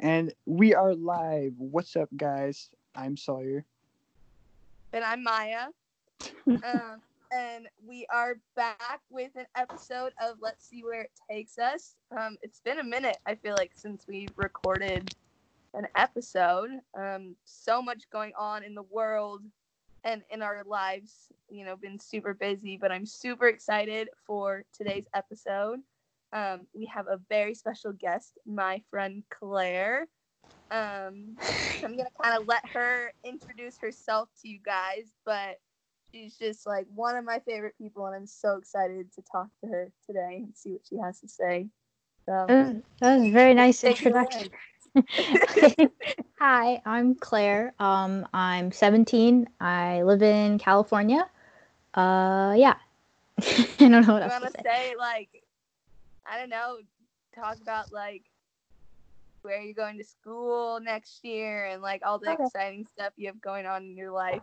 And we are live. What's up, guys? I'm Sawyer. And I'm Maya. um, and we are back with an episode of Let's See Where It Takes Us. Um, it's been a minute, I feel like, since we recorded an episode. Um, so much going on in the world and in our lives, you know, been super busy, but I'm super excited for today's episode. Um, we have a very special guest, my friend Claire. Um, I'm gonna kind of let her introduce herself to you guys, but she's just like one of my favorite people, and I'm so excited to talk to her today and see what she has to say. So, that was a very nice introduction. Hi, I'm Claire. Um, I'm 17. I live in California. Uh, yeah. I don't know what you else to say. say. Like, I don't know. Talk about like where you're going to school next year and like all the okay. exciting stuff you have going on in your life.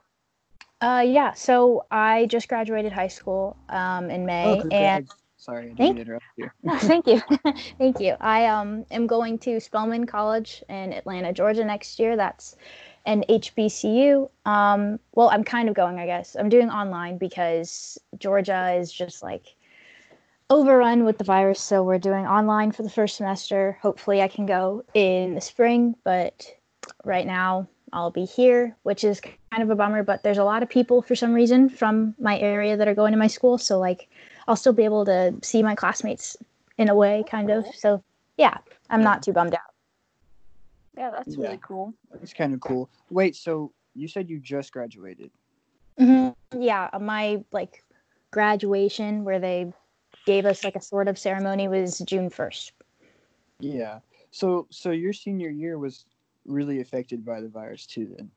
Uh, yeah. So I just graduated high school um in May, oh, and Sorry, I didn't interrupt you. no, thank you, thank you. I um am going to Spelman College in Atlanta, Georgia next year. That's an HBCU. Um, well, I'm kind of going, I guess. I'm doing online because Georgia is just like overrun with the virus, so we're doing online for the first semester. Hopefully, I can go in the spring, but right now I'll be here, which is kind of a bummer. But there's a lot of people for some reason from my area that are going to my school, so like I'll still be able to see my classmates in a way, kind of. So yeah, I'm not too bummed out. Yeah, that's yeah. really cool. It's kind of cool. Wait, so you said you just graduated? Mm-hmm. Yeah, my like graduation where they gave us like a sort of ceremony was June first. Yeah. So so your senior year was really affected by the virus too then.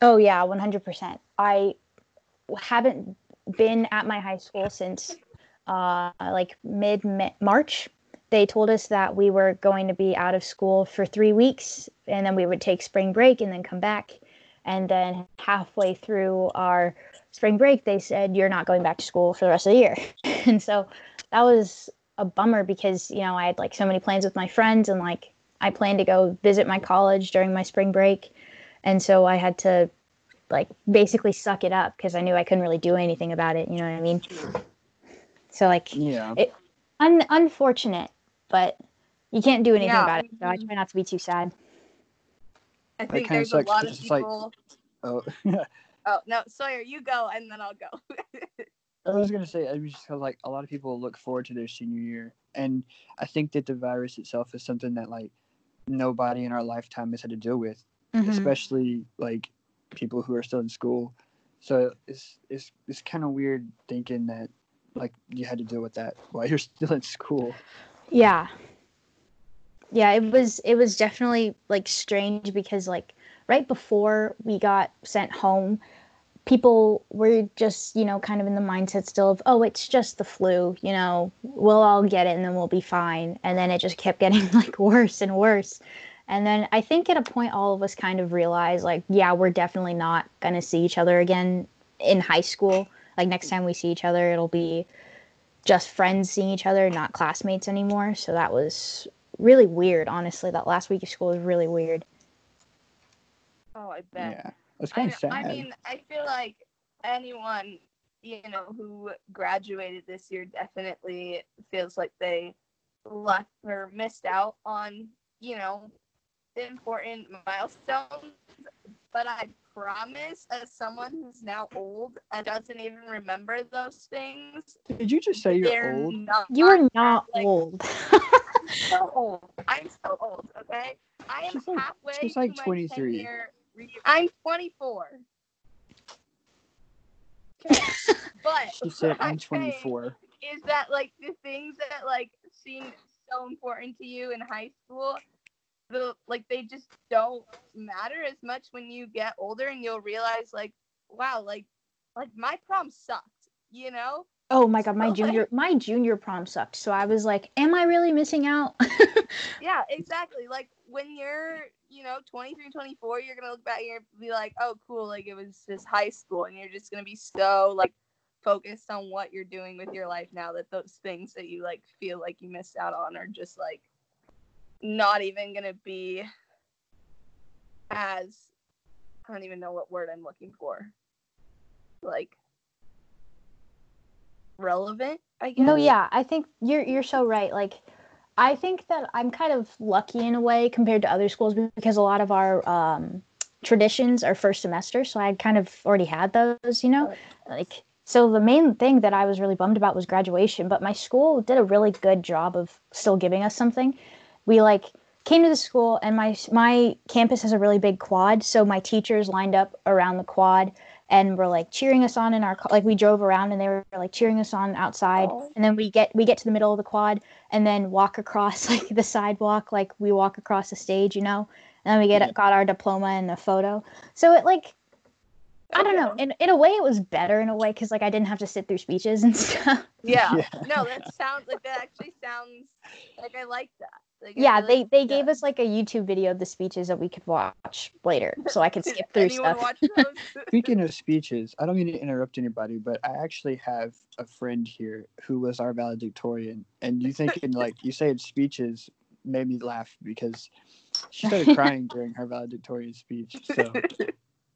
Oh yeah, 100%. I haven't been at my high school since uh, like mid March. They told us that we were going to be out of school for three weeks and then we would take spring break and then come back. And then halfway through our spring break, they said, You're not going back to school for the rest of the year. and so that was a bummer because, you know, I had like so many plans with my friends and like I planned to go visit my college during my spring break. And so I had to like basically suck it up because I knew I couldn't really do anything about it. You know what I mean? So like, yeah, it, un- unfortunate, but you can't do anything yeah. about it. So I try not to be too sad. I think there's a lot of people. Like, oh. oh no, Sawyer, you go, and then I'll go. I was gonna say, I was just like a lot of people look forward to their senior year, and I think that the virus itself is something that like nobody in our lifetime has had to deal with, mm-hmm. especially like people who are still in school. So it's it's it's kind of weird thinking that like you had to deal with that while you're still in school. Yeah. Yeah, it was it was definitely like strange because like right before we got sent home, people were just, you know, kind of in the mindset still of, oh, it's just the flu, you know, we'll all get it and then we'll be fine. And then it just kept getting like worse and worse. And then I think at a point, all of us kind of realized, like, yeah, we're definitely not going to see each other again in high school. Like, next time we see each other, it'll be just friends seeing each other, not classmates anymore. So that was really weird, honestly. That last week of school was really weird. Oh, I bet. Yeah, it's kind I, of sad. I mean, I feel like anyone, you know, who graduated this year definitely feels like they left or missed out on, you know, important milestones, but I promise, as someone who's now old and doesn't even remember those things. Did you just say you're old? you are not like, old. so old. I'm so old. Okay, I am she's halfway. She's like 23. I'm 24. Okay. But she said I'm 24. Is that like the things that like seem so important to you in high school the like they just don't matter as much when you get older and you'll realize like wow like like my prom sucked you know oh my god my so, junior like, my junior prom sucked so i was like am i really missing out yeah exactly like when you're you know 23 24 you're gonna look back and be like oh cool like it was just high school and you're just gonna be so like focused on what you're doing with your life now that those things that you like feel like you missed out on are just like not even gonna be as I don't even know what word I'm looking for. Like relevant, I guess. No, yeah, I think you're you're so right. Like I think that I'm kind of lucky in a way compared to other schools because a lot of our um, traditions are first semester, so I kind of already had those, you know, like. So the main thing that I was really bummed about was graduation, but my school did a really good job of still giving us something. We like came to the school and my my campus has a really big quad, so my teachers lined up around the quad and were like cheering us on in our like we drove around and they were like cheering us on outside. Oh. and then we get we get to the middle of the quad and then walk across like the sidewalk like we walk across the stage you know? And then we get got our diploma and a photo. So it like I don't know. In in a way, it was better in a way because like I didn't have to sit through speeches and stuff. Yeah. yeah. No, that sounds like that actually sounds like I like that. Like, yeah, they they gave us like a YouTube video of the speeches that we could watch later, so I could skip through stuff. Speaking of speeches, I don't mean to interrupt anybody, but I actually have a friend here who was our valedictorian, and you thinking like you said speeches made me laugh because she started crying during her valedictorian speech. So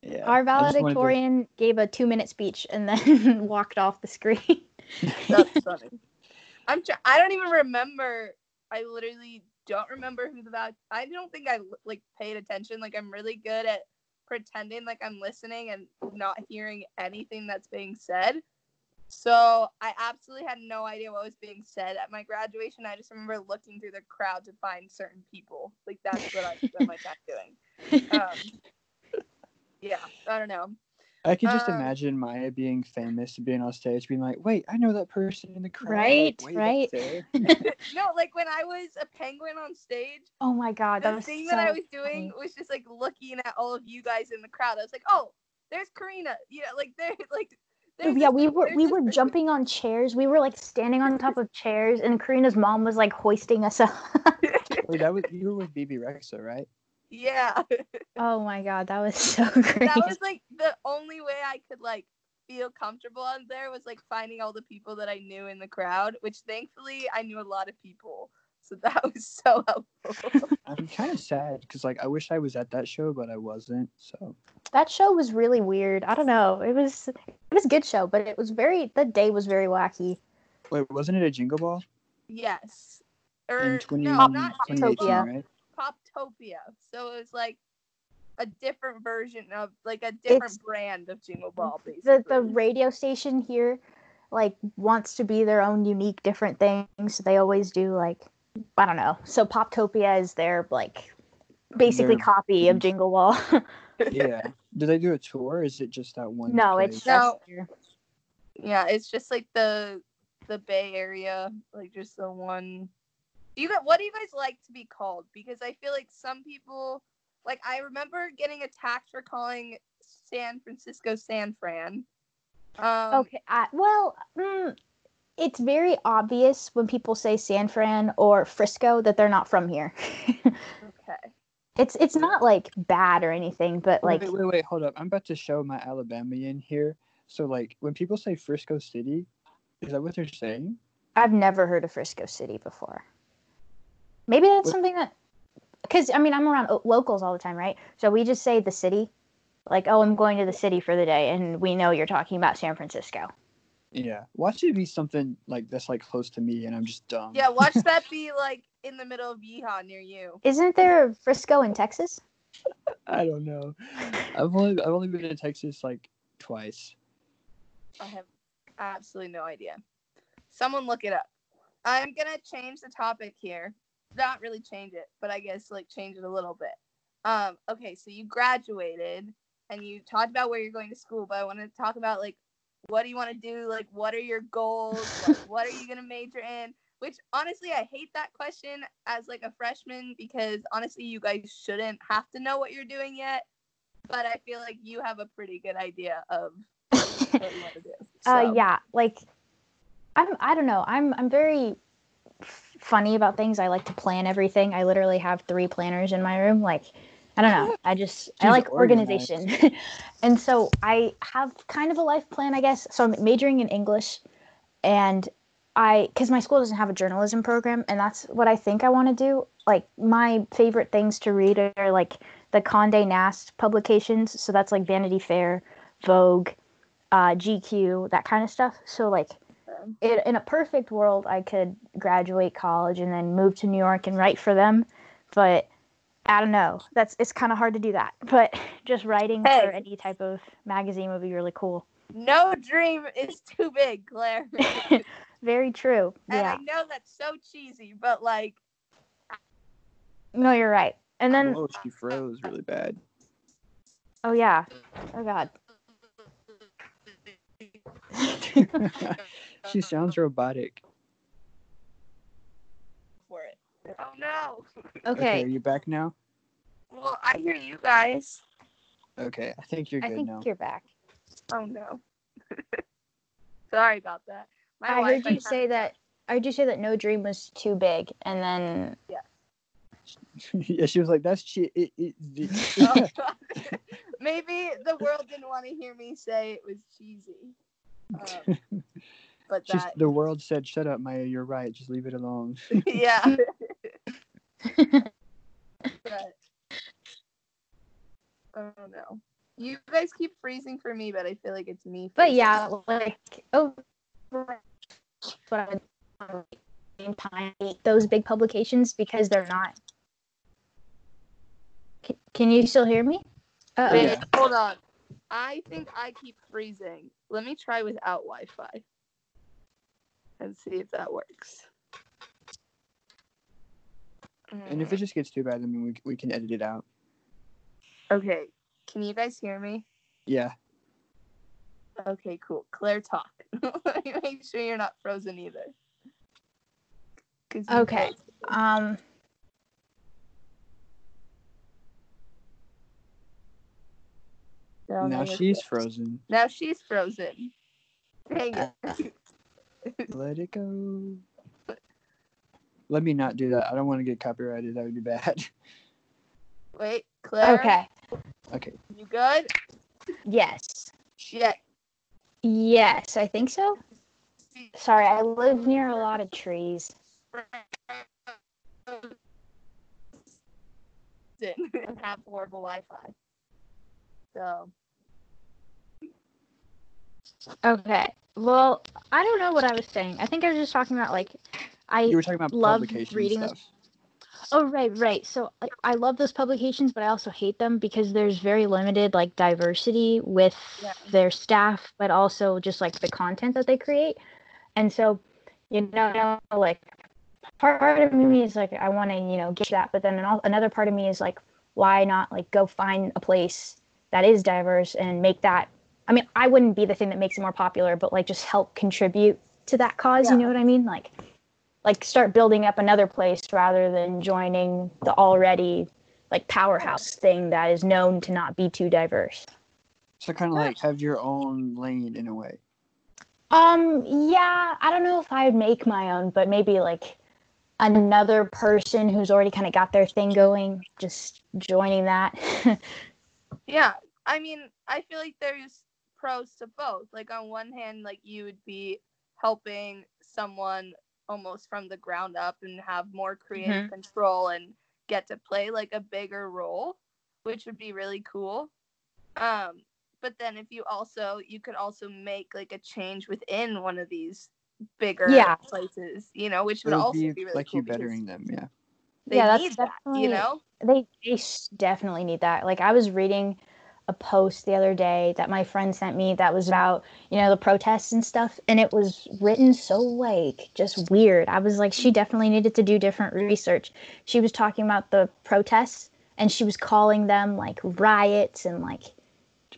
yeah, our valedictorian to... gave a two-minute speech and then walked off the screen. That's funny. I'm. Tr- I don't even remember. I literally don't remember who the val. I don't think I like paid attention. Like I'm really good at pretending like I'm listening and not hearing anything that's being said. So I absolutely had no idea what was being said at my graduation. I just remember looking through the crowd to find certain people. Like that's what I spent my time doing. Um, yeah, I don't know. I could just um, imagine Maya being famous, and being on stage, being like, "Wait, I know that person in the crowd." Right, right. no, like when I was a penguin on stage. Oh my god, the thing so that I was doing funny. was just like looking at all of you guys in the crowd. I was like, "Oh, there's Karina." Yeah, like there, like. yeah, we were we were jumping on chairs. We were like standing on top of chairs, and Karina's mom was like hoisting us up. Wait, that was you were with Bebe Rexha, right? Yeah. oh my god, that was so great. That was like the only way I could like feel comfortable on there was like finding all the people that I knew in the crowd, which thankfully I knew a lot of people. So that was so helpful. I'm kind of sad because like I wish I was at that show, but I wasn't. So that show was really weird. I don't know. It was it was a good show, but it was very the day was very wacky. Wait, wasn't it a Jingle Ball? Yes. Or in er, 20, no, not 2018, right? Poptopia. So it was like a different version of like a different it's, brand of Jingle Ball basically. The the radio station here like wants to be their own unique different things. So they always do like I don't know. So Poptopia is their like basically their, copy of Jingle Ball. yeah. Do they do a tour? is it just that one? No, place? it's just no. Yeah, it's just like the the Bay Area, like just the one you got what do you guys like to be called? Because I feel like some people like I remember getting attacked for calling San Francisco San Fran. Um, okay, I, well, mm, it's very obvious when people say San Fran or Frisco that they're not from here. okay. It's it's not like bad or anything, but like wait, wait, wait, hold up. I'm about to show my Alabamian here. So like when people say Frisco City, is that what they're saying? I've never heard of Frisco City before. Maybe that's what? something that, because I mean, I'm around locals all the time, right? So we just say the city, like, oh, I'm going to the city for the day, and we know you're talking about San Francisco. Yeah, watch it be something like that's like close to me, and I'm just dumb. Yeah, watch that be like in the middle of Yeehaw near you. Isn't there a Frisco in Texas? I don't know. I've only I've only been to Texas like twice. I have absolutely no idea. Someone look it up. I'm gonna change the topic here not really change it, but I guess like change it a little bit. Um, okay, so you graduated and you talked about where you're going to school, but I want to talk about like what do you want to do? Like, what are your goals? like, what are you gonna major in? Which honestly, I hate that question as like a freshman because honestly, you guys shouldn't have to know what you're doing yet. But I feel like you have a pretty good idea of what you want to do. Uh, so. Uh, yeah, like I'm. I don't know. I'm. I'm very funny about things. I like to plan everything. I literally have three planners in my room. Like, I don't know. I just I like organization. and so I have kind of a life plan, I guess. So I'm majoring in English and I because my school doesn't have a journalism program, and that's what I think I want to do. Like my favorite things to read are like the Condé Nast publications. So that's like Vanity Fair, Vogue, uh, GQ, that kind of stuff. So like it, in a perfect world, I could graduate college and then move to New York and write for them. But I don't know. That's it's kind of hard to do that. But just writing Hey. for any type of magazine would be really cool. No dream is too big, Claire. Very true. Yeah. I know that's so cheesy, but like, No, you're right. And then Whoa, she froze really bad. oh yeah. Oh god. She sounds robotic. for it. Oh no. Are Okay. Are you back now? Well, I hear you guys. Okay, I think you're I good think now. you're back. Oh no. Sorry about that. My I heard Wi-Fi you say that I heard you say that no dream was too big and then yeah, yeah, she was like, "That's shit." It, it, it. God. Maybe the world didn't want to hear me say it was cheesy. Um, but She's, that, the world said, "Shut up, Maya. You're right. Just leave it alone." yeah. but, oh no. You guys keep freezing for me, but I feel like it's me. but yeah, like oh what I would time hate those big publications because they're not can, can you still hear me? Uh Wait, Yeah. hold on. I think I keep freezing. Let me try without Wi-Fi and see if that works. And if it just gets too bad, I mean, we we can edit it out. okay, can you guys hear me? Yeah. Okay, cool. Claire, talk. Make sure you're not frozen either. Okay. um now she's frozen. Now she's frozen. Dang it. Let it go. Let me not do that. I don't want to get copyrighted. That would be bad. Wait, Claire. okay. Okay. You good? Yes. Shit. Yes, I think so. Sorry, I live near a lot of trees. have horrible Wi-Fi. So Okay. Well, I don't know what I was saying. I think I was just talking about like I You were talking about love publication reading stuff. Oh right, right. So I, I love those publications, but I also hate them because there's very limited like diversity with Yeah. their staff, but also just like the content that they create. And so, you know, like part, part of me is like I want to, you know, get that, but then another part of me is like, why not like go find a place that is diverse and make that. I mean, I wouldn't be the thing that makes it more popular, but like just help contribute to that cause. You know what I mean? Like like start building up another place rather than joining the already like powerhouse thing that is known to not be too diverse. So kind of like have your own lane in a way. Um yeah, I don't know if I would make my own, but maybe like another person who's already kind of got their thing going, just joining that. yeah, I mean, I feel like there's pros to both. Like on one hand, like you would be helping someone almost from the ground up and have more creative control and get to play like a bigger role, which would be really cool. Um, but then if you also you could also make like a change within one of these bigger Yeah. places, you know, which would would also be, be really like cool you because bettering them. Yeah. They Yeah, that's need that, you know. they, they definitely need that. Like I was reading a post the other day that my friend sent me that was about, you know, the protests and stuff and it was written so like just weird. I was like she definitely needed to do different research. She was talking about the protests and she was calling them like riots and like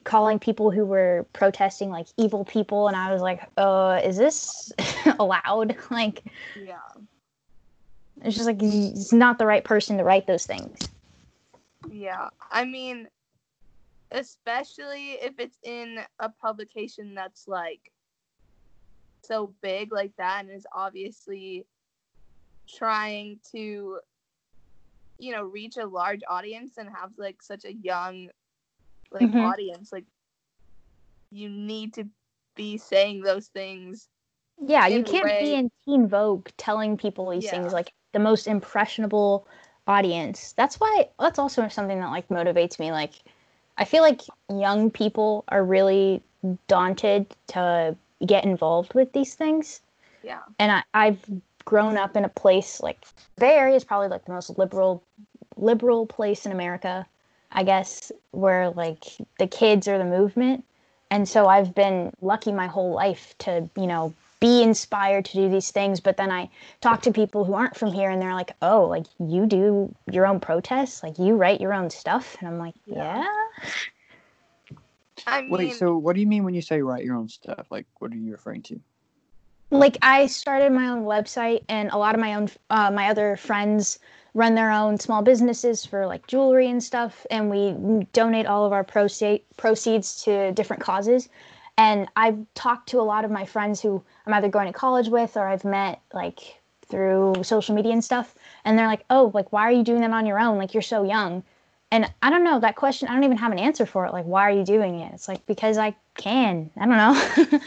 calling people who were protesting like evil people and I was like, "Uh, is this allowed?" Like Yeah. it's just like he's not the right person to write those things. Yeah, I mean, especially if it's in a publication that's like so big like that and is obviously trying to, you know, reach a large audience and have like such a young like Mhm. audience. Like, you need to be saying those things Yeah, you can't way- be in Teen Vogue telling people these Yeah. things like the most impressionable audience. That's why that's also something that like motivates me. Like I feel like young people are really daunted to get involved with these things. Yeah. And I, I've grown up in a place like Bay Area is probably like the most liberal liberal place in America, I guess, where like the kids are the movement. And so I've been lucky my whole life to, you know, be inspired to do these things. But then I talk to people who aren't from here and they're like, oh, like you do your own protests, like you write your own stuff. And I'm like, Yeah. yeah. I mean, Wait, so what do you mean when you say write your own stuff? Like, what are you referring to? like I started my own website, and a lot of my own uh, my other friends run their own small businesses for like jewelry and stuff, and we donate all of our proceed proceeds to different causes. And I've talked to a lot of my friends who I'm either going to college with or I've met like through social media and stuff, and they're like, "Oh, like why are you doing that on your own? Like you're so young." And I don't know that question. I don't even have an answer for it. Like, why are you doing it? It's like because I can. I don't know.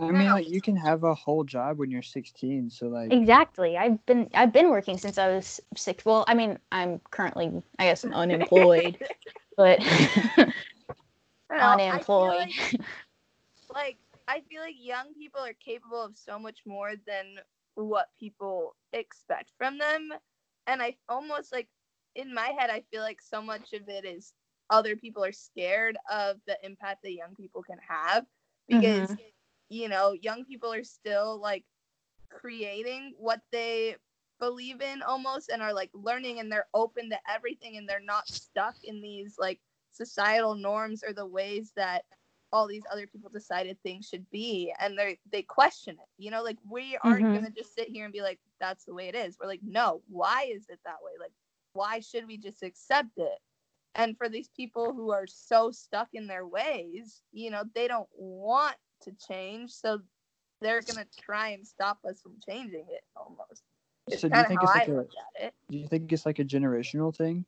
I mean, like you can have a whole job when you're 16, so like Exactly. I've been I've been working since I was six. Well, I mean, I'm currently I guess unemployed, but unemployed. like- like I feel like young people are capable of so much more than what people expect from them. And I almost like in my head I feel like so much of it is other people are scared of the impact that young people can have because mm-hmm. you know, young people are still like creating what they believe in almost and are like learning and they're open to everything and they're not stuck in these like societal norms or the ways that all these other people decided things should be and they they question it you know like we aren't Mhm. gonna just sit here and be like that's the way it is we're like no why is it that way like why should we just accept it and for these people who are so stuck in their ways you know they don't want to change so they're gonna try and stop us from changing it almost it's So do you think it's like a- it do you think it's like a generational thing?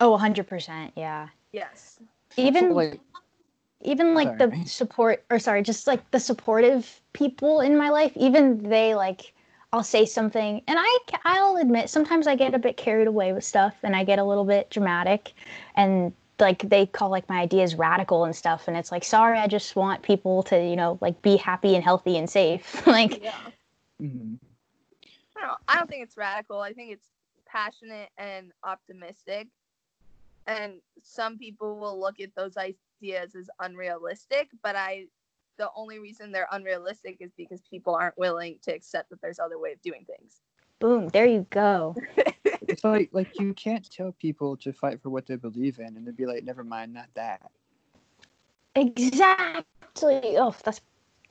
Oh, 100%. Yeah. yes Even So, like even like Sorry. the support or sorry, just like the supportive people in my life, even they like I'll say something and I I'll admit sometimes I get a bit carried away with stuff and I get a little bit dramatic and like they call like my ideas radical and stuff and it's like sorry I just want people to, you know, like be happy and healthy and safe. like yeah mhm. I don't know. I don't think it's radical. I think it's passionate and optimistic. And some people will look at those ideas as unrealistic, but I the only reason they're unrealistic is because people aren't willing to accept that there's other way of doing things. boom, there you go. it's like like you can't tell people to fight for what they believe in and they'd be like, never mind, not that. Exactly. Oh, that's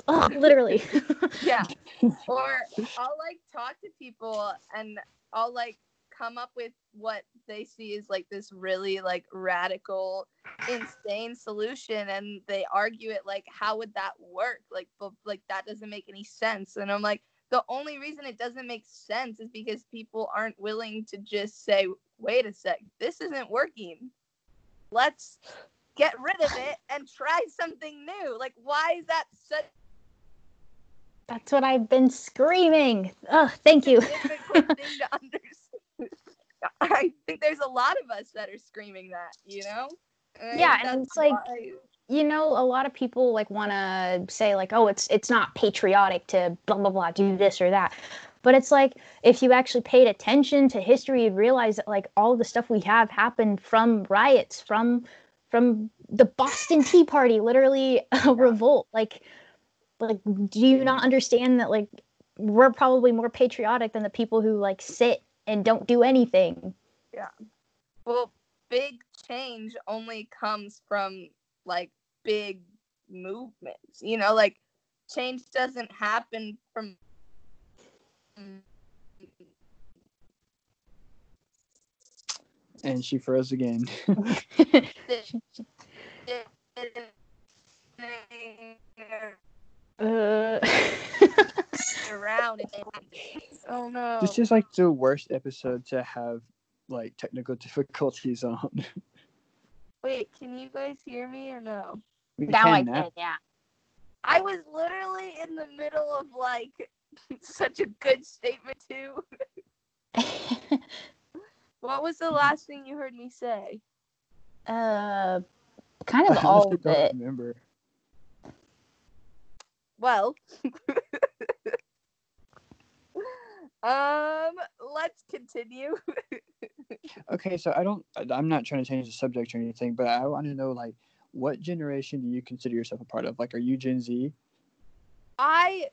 oh, literally. Yeah. or I'll like talk to people and I'll like come up with what they see as like this really like radical insane solution and they argue it like how would that work? Like but like that doesn't make any sense. And i'm like the only reason it doesn't make sense is because people aren't willing to just say wait a sec this isn't working. Let's get rid of it and try something new. Like why is that such That's what I've been screaming. Oh, thank you. difficult thing to understand. I think there's a lot of us that are screaming that, you know? I Yeah, and it's like- why- You know, a lot of people like want to say like, "Oh, it's it's not patriotic to blah blah blah do this or that." But it's like if you actually paid attention to history, you'd realize that like all the stuff we have happened from riots, from from the Boston Tea Party, literally a revolt. Like like do you not understand that like we're probably more patriotic than the people who like sit and don't do anything. Yeah. Well, big change only comes from like big movements, you know, like change doesn't happen from And she froze again. Uh, around and oh no this is like the worst episode to have like technical difficulties on. wait can you guys hear me or no We now I can now. can, yeah. I was literally in the middle of like such a good statement too. what was the last thing you heard me say? uh, kind of all of don't it. remember. Well, um, let's continue. Okay, so I don't. I'm not trying to change the subject or anything, but I want to know like, what generation do you consider yourself a part of? Like, are you Gen Z? I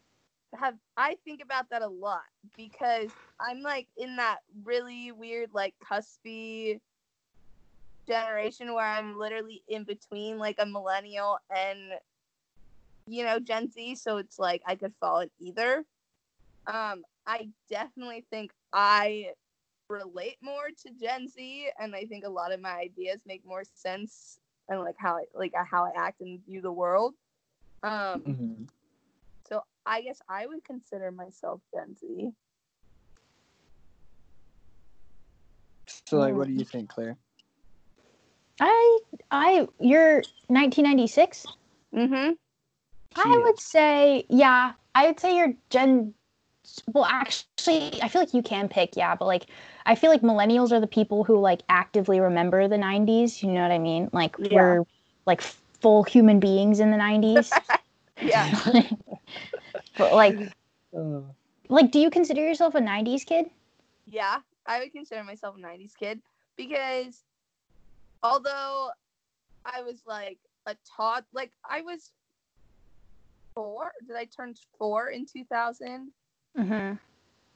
have I think about that a lot because I'm like in that really weird like cuspy generation where I'm literally in between like a millennial and you know Gen Z so it's like I could fall in either. Um I definitely think I relate more to Gen Z and I think a lot of my ideas make more sense and like how I like how I act and view the world. Um Mm-hmm. so I guess I would consider myself Gen Z. So, like, what do you think, Claire? I I you're 1996. Mm-hmm. I would say yeah. I would say you're Gen. Well, actually, I feel like you can pick yeah, but like I feel like millennials are the people who like actively remember the 90s. You know what I mean? Like Yeah. we're like full human beings in the 90s. Yeah. but like Uh, like do you consider yourself a 90s kid? Yeah, I would consider myself a 90s kid because although I was like a tot, like I was four. Did I turn four in 2000? Mm-hmm.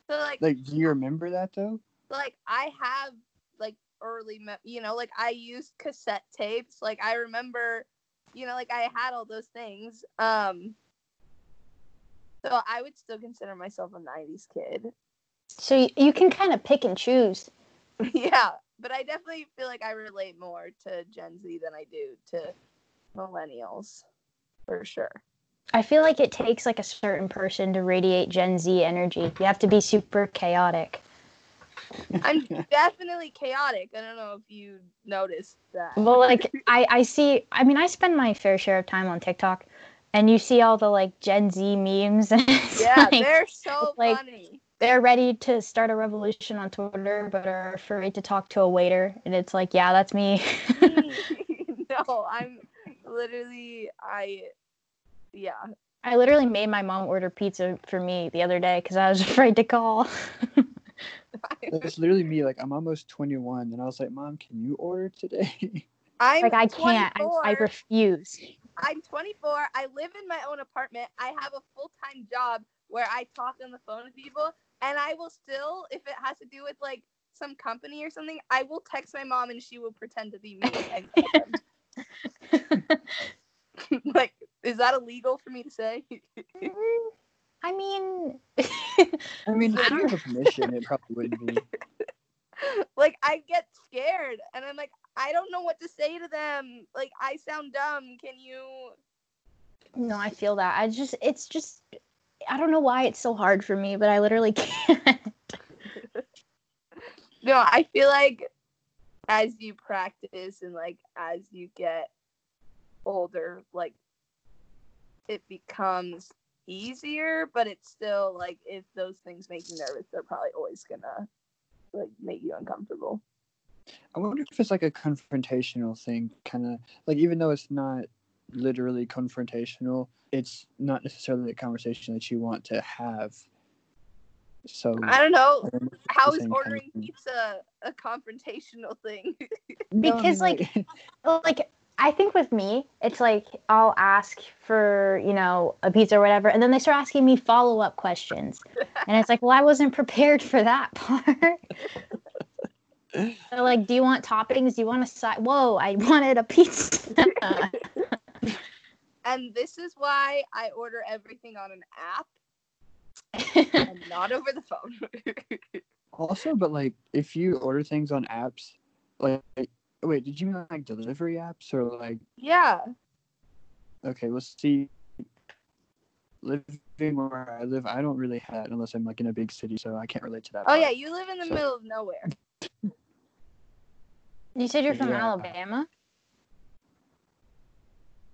So like, like, do you remember that though? like I have like early, me- you know, like I used cassette tapes. Like I remember, you know, like I had all those things. Um. So I would still consider myself a 90s kid. So you, you can kind of pick and choose. yeah, but I definitely feel like I relate more to Gen Z than I do to millennials, for sure. I feel like it takes like a certain person to radiate Gen Z energy. You have to be super chaotic. I'm definitely chaotic. I don't know if you noticed that. Well, like I, I see. I mean, I spend my fair share of time on TikTok, and you see all the like Gen Z memes. And yeah, like, they're so like- funny. they're ready to start a revolution on Twitter, but are afraid to talk to a waiter. And it's like, yeah, that's me. no, I'm literally I. Yeah, I literally made my mom order pizza for me the other day because I was afraid to call. It's literally me. Like, I'm almost 21, and I was like, Mom, can you order today? I'm like I can't. I, I refuse. I'm 24. I live in my own apartment. I have a full time job where I talk on the phone with people, and I will still, if it has to do with like some company or something, I will text my mom and she will pretend to be me. and like, is that illegal for me to say? Mm, I mean, I mean, if you have permission, it probably wouldn't be. like, I get scared, and I'm like, I don't know what to say to them. Like, I sound dumb. Can you? no, I feel that. I just, it's just, I don't know why it's so hard for me, but I literally can't. No, I feel like as you practice and like as you get older, like it becomes easier, but it's still like if those things make you nervous, they're probably always gonna like make you uncomfortable. I wonder if it's like a confrontational thing, kind of like even though it's not literally confrontational, it's not necessarily a conversation that you want to have. So I don't know. I don't know if it's How the is same kind of ordering pizza a confrontational thing? No, I Because, like, like I think with me, it's like I'll ask for you know a pizza or whatever, and then they start asking me follow up questions, and it's like, well, I wasn't prepared for that part. They're like, do you want toppings? Do you want a side? Whoa, I wanted a pizza. and this is why I order everything on an app and not over the phone. also, but like if you order things on apps, like wait, did you mean like delivery apps or like yeah. okay, let's see. Living where I live, I don't really have that unless I'm like in a big city, so I can't relate to that. Oh part. yeah, you live in the So- middle of nowhere. you said you're from Yeah. Alabama.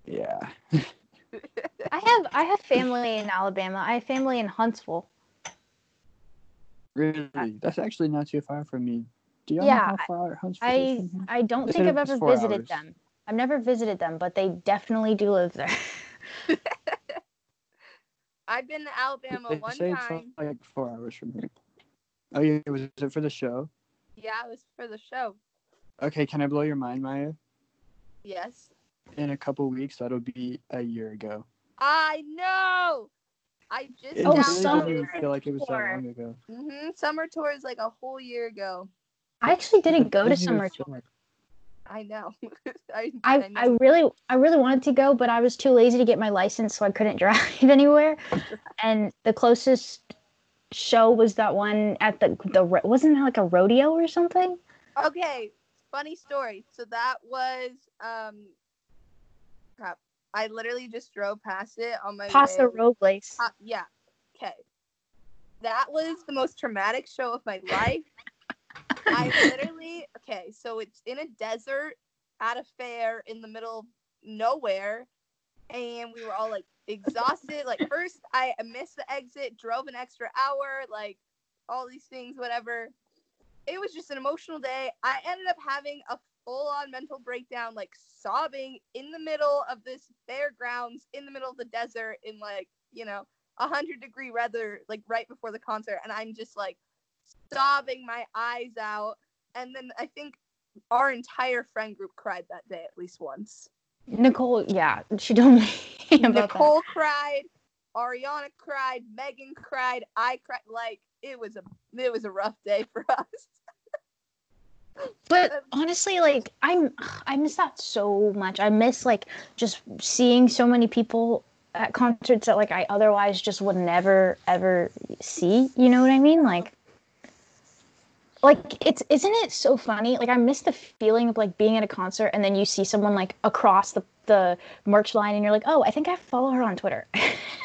yeah. I have I have family in Alabama. I have family in Huntsville. Really? That's actually not too far from me. Do you Yeah, know how far Huntsville is I from here? I don't They think I've ever visited hours. them. I've never visited them, but they definitely do live there. I've been to Alabama They one say it's time. like four hours from here. Oh yeah, was it for the show? Yeah, it was for the show. Okay, can I blow your mind, Maya? Yes. In a couple weeks, that'll be a year ago. I know. I just It Oh, really summer doesn't feel like it was that long ago. hmm Summer tour is like a whole year ago. I actually didn't go to summer tour. I know. I, I, know. I really I really wanted to go, but I was too lazy to get my license, so I couldn't drive anywhere. And the closest show was that one at the the wasn't it like a rodeo or something? Okay, funny story. So that was um crap. I literally just drove past it on my Paso way. Robles. Uh, yeah. Okay. That was the most traumatic show of my life. I literally okay, so it's in a desert at a fair in the middle of nowhere, and we were all like exhausted. Like first, I missed the exit, drove an extra hour, like all these things, whatever. It was just an emotional day. I ended up having a full-on mental breakdown, like sobbing in the middle of this fairgrounds, in the middle of the desert, in like you know a hundred degree weather, like right before the concert, and I'm just like sobbing my eyes out. And then I think our entire friend group cried that day at least once. Nicole, yeah, she told me about that. Nicole cried, Ariana cried, Megan cried, I cried. Like it was a it was a rough day for us. But honestly, like I'm, I miss that so much. I miss like just seeing so many people at concerts that like I otherwise just would never ever see. You know what I mean? Like, like it's isn't it so funny? Like I miss the feeling of like being at a concert and then you see someone like across the the merch line and you're like, oh, I think I follow her on Twitter.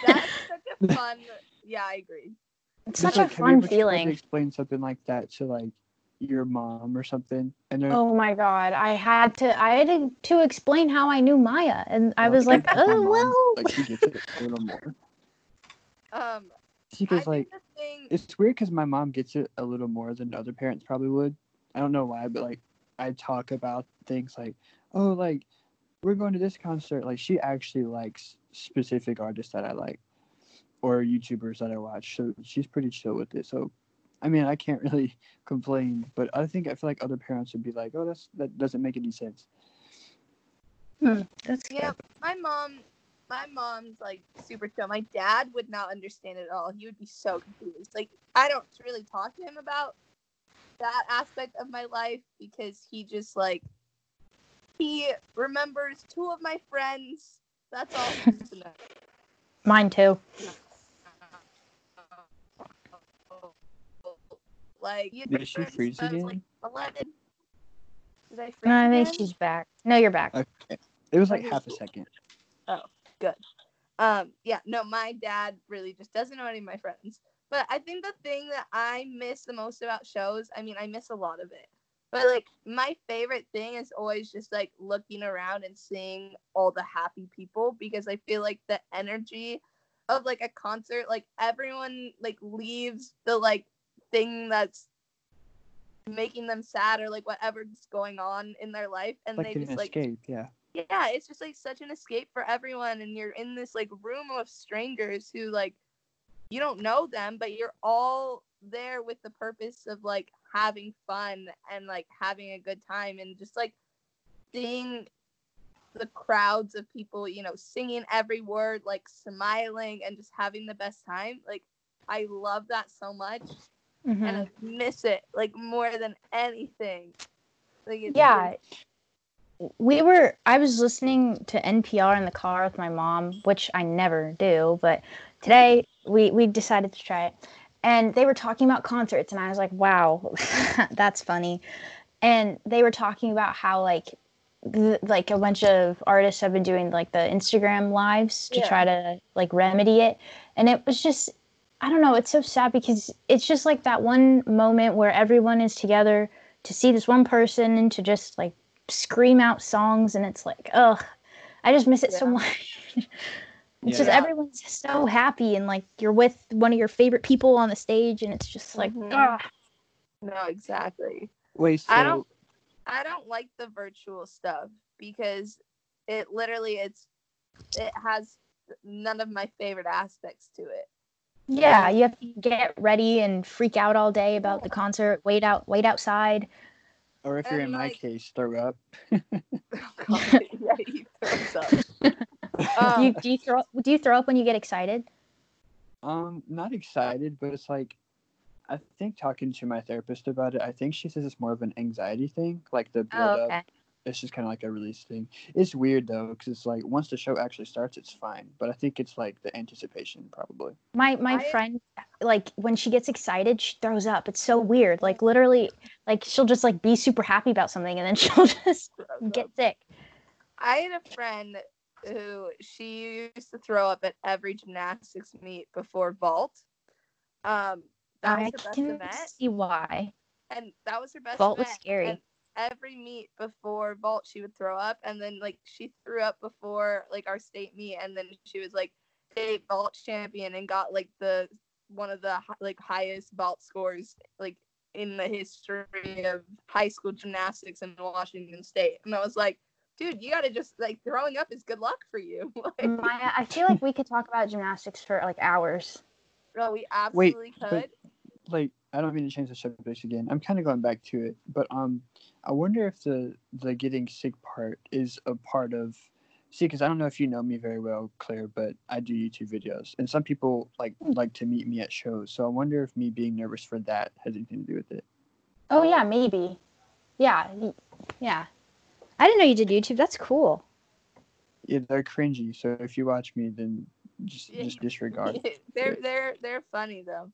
That's such a fun. Yeah, I agree. it's Just, such a like, have you fun ever tried to feeling. explain something like that to like your mom or something, and they're Oh my god, I had to I had to, to explain how I knew Maya and I was like, my oh well. like she gets it a little more. Um, She I like, the thing. it's weird because my mom gets it a little more than other parents probably would. I don't know why, but like I talk about things like, oh, like we're going to this concert. Like she actually likes specific artists that I like or YouTubers that I watch. So she's pretty chill with it. So I mean, I can't really complain, but I think I feel like other parents would be like, "Oh, that's that doesn't make any sense." Hmm, that's. Yeah, my mom, my mom's like super chill. My dad would not understand it at all. He would be so confused. Like I don't really talk to him about that aspect of my life because he just like he remembers two of my friends. That's all he needs to know. Mine too. Like you Did she friends freeze when again? Like Eleven. Did I freeze No, I think again? she's back. No, you're back. Okay, it was like half a cool. Second. Um, yeah, no, my dad really just doesn't know any of my friends. But I think the thing that I miss the most about shows, I mean, I miss a lot of it. But like my favorite thing is always just like looking around and seeing all the happy people because I feel like the energy of like a concert, like everyone like leaves the like thing that's making them sad or like whatever's going on in their life and Like they just like escape, yeah. Yeah, it's just like such an escape for everyone, and you're in this like room of strangers who like you don't know them, but you're all there with the purpose of like having fun and like having a good time, and just like seeing the crowds of people, you know, singing every word, like smiling and just having the best time. Like I love that so much, Mhm. and I miss it like more than anything. Like it's Yeah. We were I was listening to NPR in the car with my mom, which I never do, but today we we decided to try it. And they were talking about concerts and I was like, "Wow, that's funny." And they were talking about how like th- like a bunch of artists have been doing like the Instagram lives to Yeah. try to like remedy it. And it was just I don't know, it's so sad because it's just like that one moment where everyone is together to see this one person and to just like scream out songs and it's like ugh i just miss it so much It's just everyone's so happy and like you're with one of your favorite people on the stage and it's just like ah. No, exactly. Wait, so I don't I don't like the virtual stuff because it literally it's it has none of my favorite aspects to it. Yeah, you have to get ready and freak out all day about the concert, wait out wait outside. Or if you're and, in my case, throw up. God, yeah, he throws up. do, Um, you, do you throw do you throw up when you get excited? Um, not excited, but it's like I think talking to my therapist about it, I think she says it's more of an anxiety thing, like the build Oh, up. Okay. It's just kind of like a release thing. It's weird though, because it's like once the show actually starts, it's fine. But I think it's like the anticipation, probably. My my I- friend like when she gets excited, she throws up. It's so weird. Like literally like she'll just like be super happy about something and then she'll just get sick. I had a friend who she used to throw up at every gymnastics meet before vault. Um, that was I her best can event, see why. and that was her best Vault was scary. And every meet before vault, she would throw up, and then like she threw up before like our state meet, and then she was like state vault champion and got like the one of the like highest vault scores like in the history of high school gymnastics in Washington State. And I was like, dude, you gotta just like throwing up is good luck for you. like, Maya, I feel like we could talk about gymnastics for like hours. no, we Wait, absolutely but- could. Like I don't mean to change the subject again. I'm kind of going back to it, but um, I wonder if the the getting sick part is a part of. See, because I don't know if you know me very well, Claire, but I do YouTube videos, and some people like like to meet me at shows. So I wonder if me being nervous for that has anything to do with it. Oh yeah, maybe. Yeah, yeah. I didn't know you did YouTube. That's cool. Yeah, they're cringy. So if you watch me, then just just disregard. they're they're they're funny though.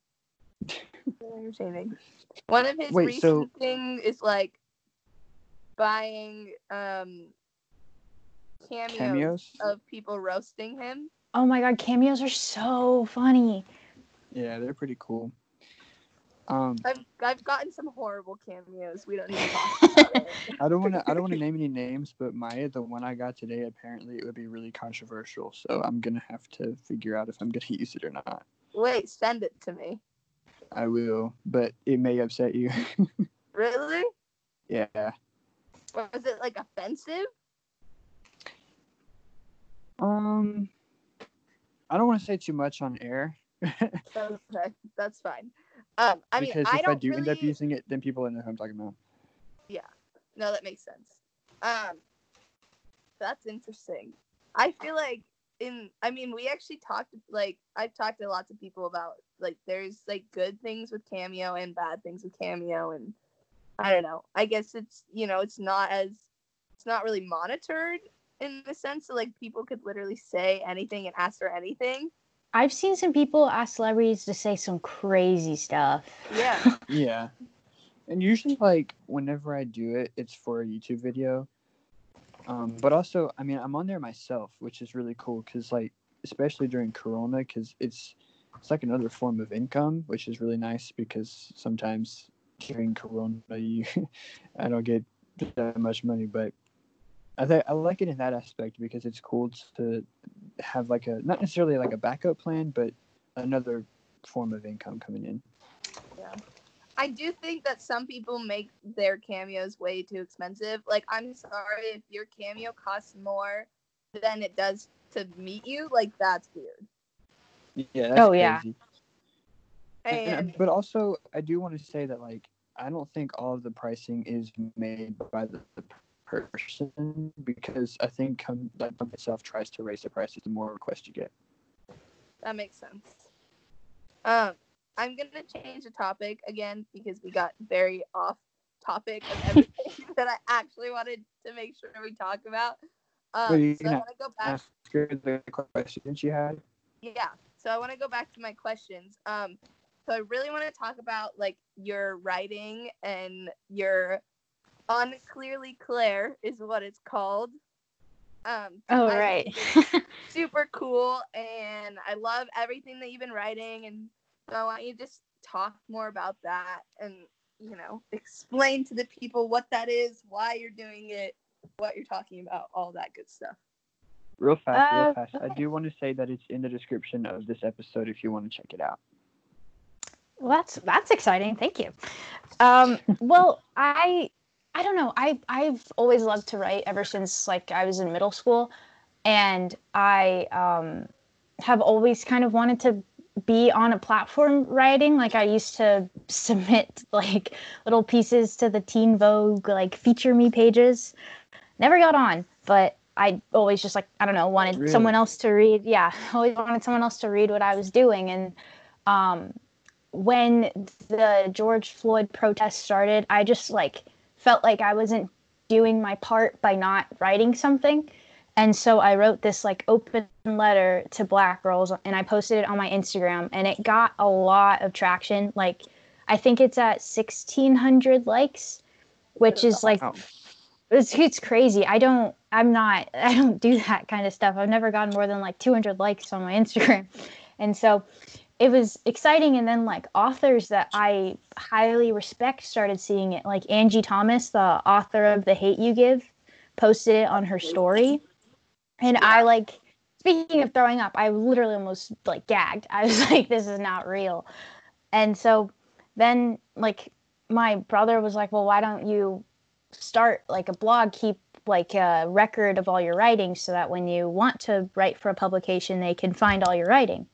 They're entertaining. One of his Wait, recent so- things is like buying um cameos, Cameos. of people roasting him. Oh my god, cameos are so funny. Yeah, they're pretty cool. Um, I've I've gotten some horrible cameos. We don't need to talk about it. I don't want to. I don't want to name any names, but Maya, the one I got today, apparently it would be really controversial. So I'm gonna have to figure out if I'm gonna use it or not. Wait, send it to me. I will, but it may upset you. Really? yeah. Was it like offensive? Um, I don't want to say too much on air Okay, that's fine. Um, I mean, because I if don't I do end up using it, then people know who I'm talking about. Yeah, no, that makes sense. Um, that's interesting. I feel like in, I mean, we actually talked like I've talked to lots of people about like there's like good things with Cameo and bad things with Cameo, and I don't know. I guess it's you know it's not as it's not really monitored in the sense that like people could literally say anything and ask for anything. I've seen some people ask celebrities to say some crazy stuff. Yeah. Yeah. And usually, like, whenever I do it, it's for a YouTube video. Um, but also, I mean, I'm on there myself, which is really cool because, like, especially during Corona, because it's it's like another form of income, which is really nice because sometimes during Corona, you I don't get that much money, but I think I like it in that aspect because it's cool to have like a not necessarily like a backup plan, but another form of income coming in. Yeah. I do think that some people make their cameos way too expensive. Like, I'm sorry if your cameo costs more than it does to meet you. Like, that's weird. Yeah. That's Oh, yeah. crazy. And- and- And but also, I do want to say that like I don't think all of the pricing is made by the, the person because I think com- like Pump itself tries to raise the prices the more requests you get. that makes sense. Um, I'm gonna change the topic again because we got very off topic of everything that I actually wanted to make sure we talk about. Um, Wait, you so I want to go back. Ask her the questions you had. Yeah. So I want to go back to my questions. Um, so I really want to talk about like your writing and your unclearly Claire is what it's called. Um, Oh I right. super cool, and I love everything that you've been writing. And so I want you to just talk more about that, and you know, explain to the people what that is, why you're doing it, what you're talking about, all that good stuff. Real fast, Uh, real fast. I do want to say that it's in the description of this episode if you want to check it out. Well, that's that's exciting. Thank you. Um, well, I I don't know. I I've always loved to write ever since like I was in middle school, and I um, have always kind of wanted to be on a platform writing. Like I used to submit like little pieces to the Teen Vogue like feature me pages. Never got on, but I always just like I don't know wanted Really? someone else to read. Yeah, always wanted someone else to read what I was doing, and um, when the George Floyd protests started, I just like felt like I wasn't doing my part by not writing something. And so I wrote this like open letter to black girls and I posted it on my Instagram and it got a lot of traction. Like I think it's at 1600 likes, which is like Wow. It's, it's crazy. I don't I'm not I don't do that kind of stuff. I've never gotten more than like 200 likes on my Instagram. And so it was exciting and then like authors that I highly respect started seeing it. Like Angie Thomas, the author of The Hate You Give, posted it on her story. And I like speaking of throwing up, I literally almost like gagged. I was like this is not real. And so then like my brother was like, "Well, why don't you start like a blog, keep like a record of all your writing so that when you want to write for a publication, they can find all your writing.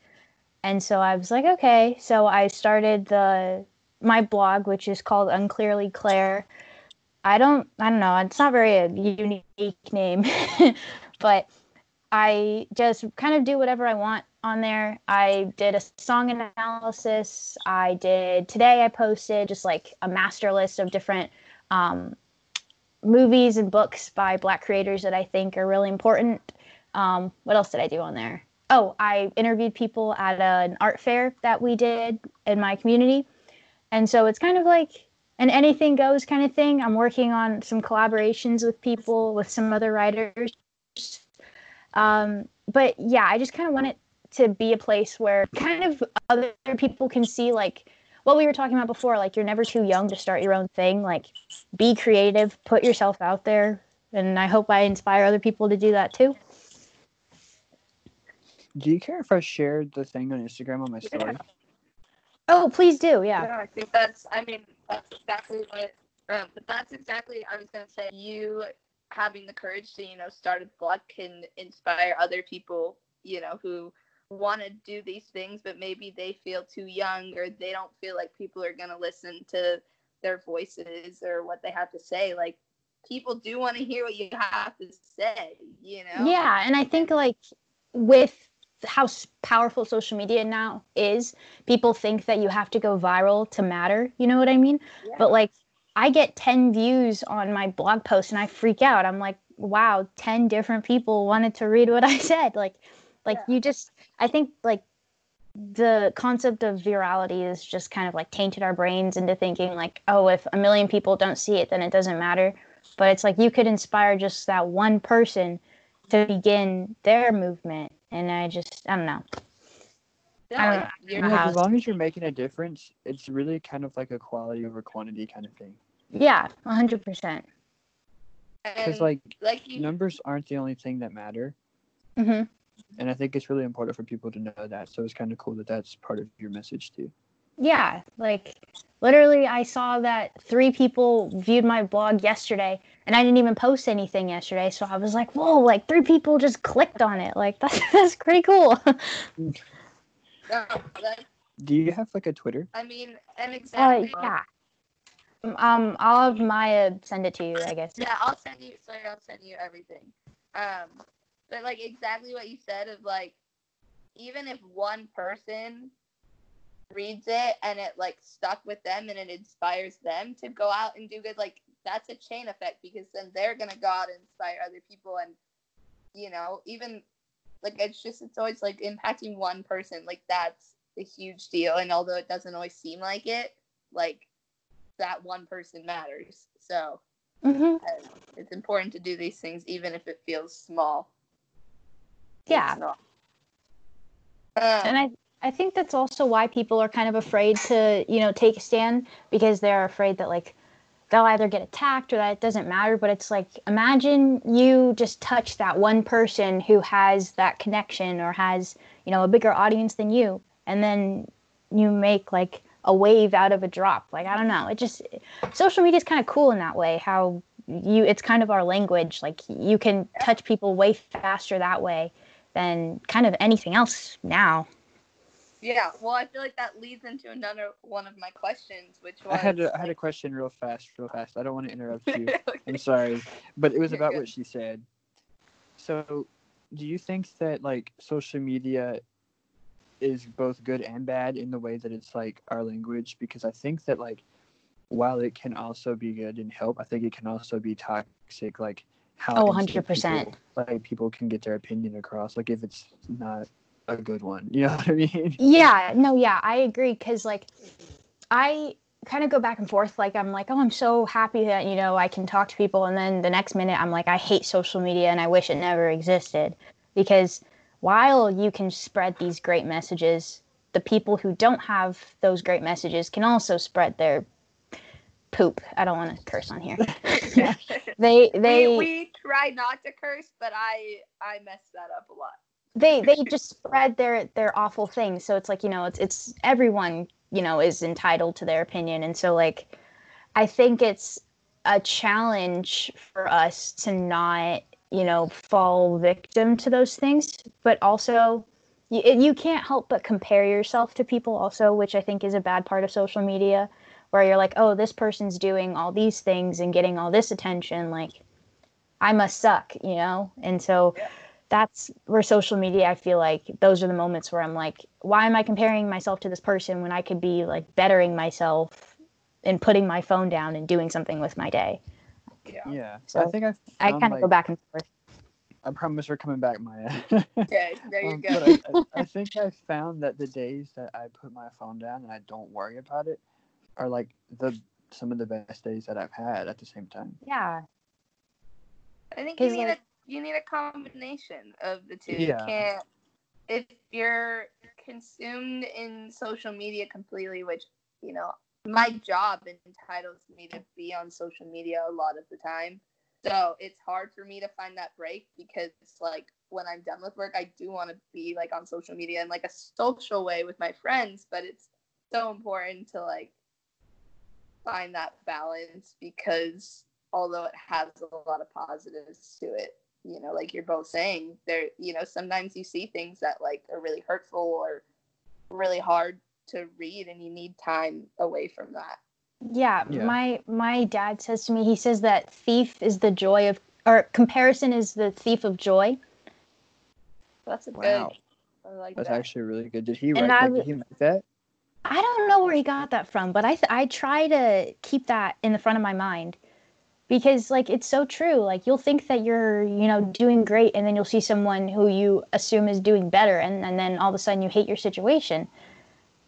And so I was like, okay. So I started the my blog, which is called Unclearly Claire. I don't I don't know, it's not very a unique name, but I just kind of do whatever I want on there. I did a song analysis. I did today I posted just like a master list of different um, movies and books by black creators that I think are really important. Um, what else did I do on there? Oh, I interviewed people at an art fair that we did in my community. And so it's kind of like an anything goes kind of thing. I'm working on some collaborations with people, with some other writers. Um, but yeah, I just kind of want it to be a place where kind of other people can see like what we were talking about before like you're never too young to start your own thing like be creative put yourself out there and i hope i inspire other people to do that too Do you care if I share the thing on Instagram on my Yeah. story? oh please do yeah Yeah, I think that's. I mean, that's exactly what. Um, but that's exactly. I was gonna say you having the courage to you know start a blog can inspire other people. You know who want to do these things, but maybe they feel too young or they don't feel like people are gonna listen to their voices or what they have to say. Like people do want to hear what you have to say. You know. yeah and i think like with how powerful social media now is people think that you have to go viral to matter you know what i mean Yeah. but like i get 10 views on my blog post and i freak out i'm like wow 10 different people wanted to read what i said like like Yeah. you just i think like the concept of virality is just kind of like tainted our brains into thinking like oh if a million people don't see it then it doesn't matter. But it's like you could inspire just that one person to begin their movement. And i just i don't know. No, I don't know. Like, as long as you're making a difference, it's really kind of like a quality over quantity kind of thing. yeah 100% Because like like you numbers aren't the only thing that matter, hmm and I think it's really important for people to know that. So it's kind of cool that that's part of your message too. yeah like literally i saw that three people viewed my blog yesterday and i didn't even post anything yesterday so i was like whoa like three people just clicked on it like that's, that's pretty cool Do you have like a Twitter? I mean, an uh, example. yeah um i'll have maya send it to you i guess Yeah, I'll send you. Sorry, I'll send you everything. Um, but like exactly what you said of like, even if one person reads it and it like stuck with them and it inspires them to go out and do good, like that's a chain effect because then they're gonna go out and inspire other people and you know even like it's just it's always like impacting one person like that's a huge deal. And although it doesn't always seem like it like that one person matters. So hmm uh, it's important to do these things even if it feels small. Yeah. It's not. Um, and I I think that's also why people are kind of afraid to you know take a stand because they're afraid that like they'll either get attacked or that it doesn't matter. But it's like imagine you just touch that one person who has that connection or has you know a bigger audience than you and then you make like a wave out of a drop. Like i don't know. It just social media is kind of cool in that way how you it's kind of our language. Like you can touch people way faster that way than kind of anything else now yeah, well, I feel like that leads into another one of my questions, which was. I had a, I had a question real fast, real fast. I don't want to interrupt you. okay. I'm sorry, but it was You're about good. what she said. So, do you think that like social media is both good and bad in the way that it's like our language? Because I think that like while it can also be good and help, I think it can also be toxic. Like how oh, 100 percent. Like people can get their opinion across. Like if it's not a good one. You know what I mean? Yeah, no, yeah, I agree. Cause like I kind of go back and forth. Like I'm like, oh, I'm so happy that, you know, I can talk to people. And then the next minute I'm like, I hate social media and I wish it never existed. Because while you can spread these great messages, the people who don't have those great messages can also spread their poop. I don't want to curse on here. they they we, we try not to curse, but I I mess that up a lot. They they just spread their their awful things. So it's like you know it's it's everyone you know is entitled to their opinion. And so like i think it's a challenge for us to not you know fall victim to those things. But also you, you can't help but compare yourself to people also which i think is a bad part of social media where you're like oh this person's doing all these things and getting all this attention like i must suck you know? And so yeah. that's where social media i feel like those are the moments where i'm like why am i comparing myself to this person when i could be like bettering myself and putting my phone down and doing something with my day? Yeah, yeah. so i think i i kind of like, go back and forth. I promise we're coming back maya. Okay there you um, go. I, I, I think i found that the days that i put my phone down and i don't worry about it are like the some of the best days that i've had at the same time yeah i think you need like, a you need a combination of the two. Yeah. You can't if you're consumed in social media completely, which you know my job entitles me to be on social media a lot of the time. So it's hard for me to find that break because like when I'm done with work, I do want to be like on social media in like a social way with my friends, but it's so important to like find that balance because although it has a lot of positives to it, you know like you're both saying there you know sometimes you see things that like are really hurtful or really hard to read and you need time away from that. Yeah, yeah, my my dad says to me he says that thief is the joy of or comparison is the thief of joy. That's a wow. good I like that's that. actually really good. Did he write that? did he make that I don't know where he got that from, but I th- I try to keep that in the front of my mind because like it's so true. Like you'll think that you're you know doing great and then you'll see someone who you assume is doing better and, and then all of a sudden you hate your situation.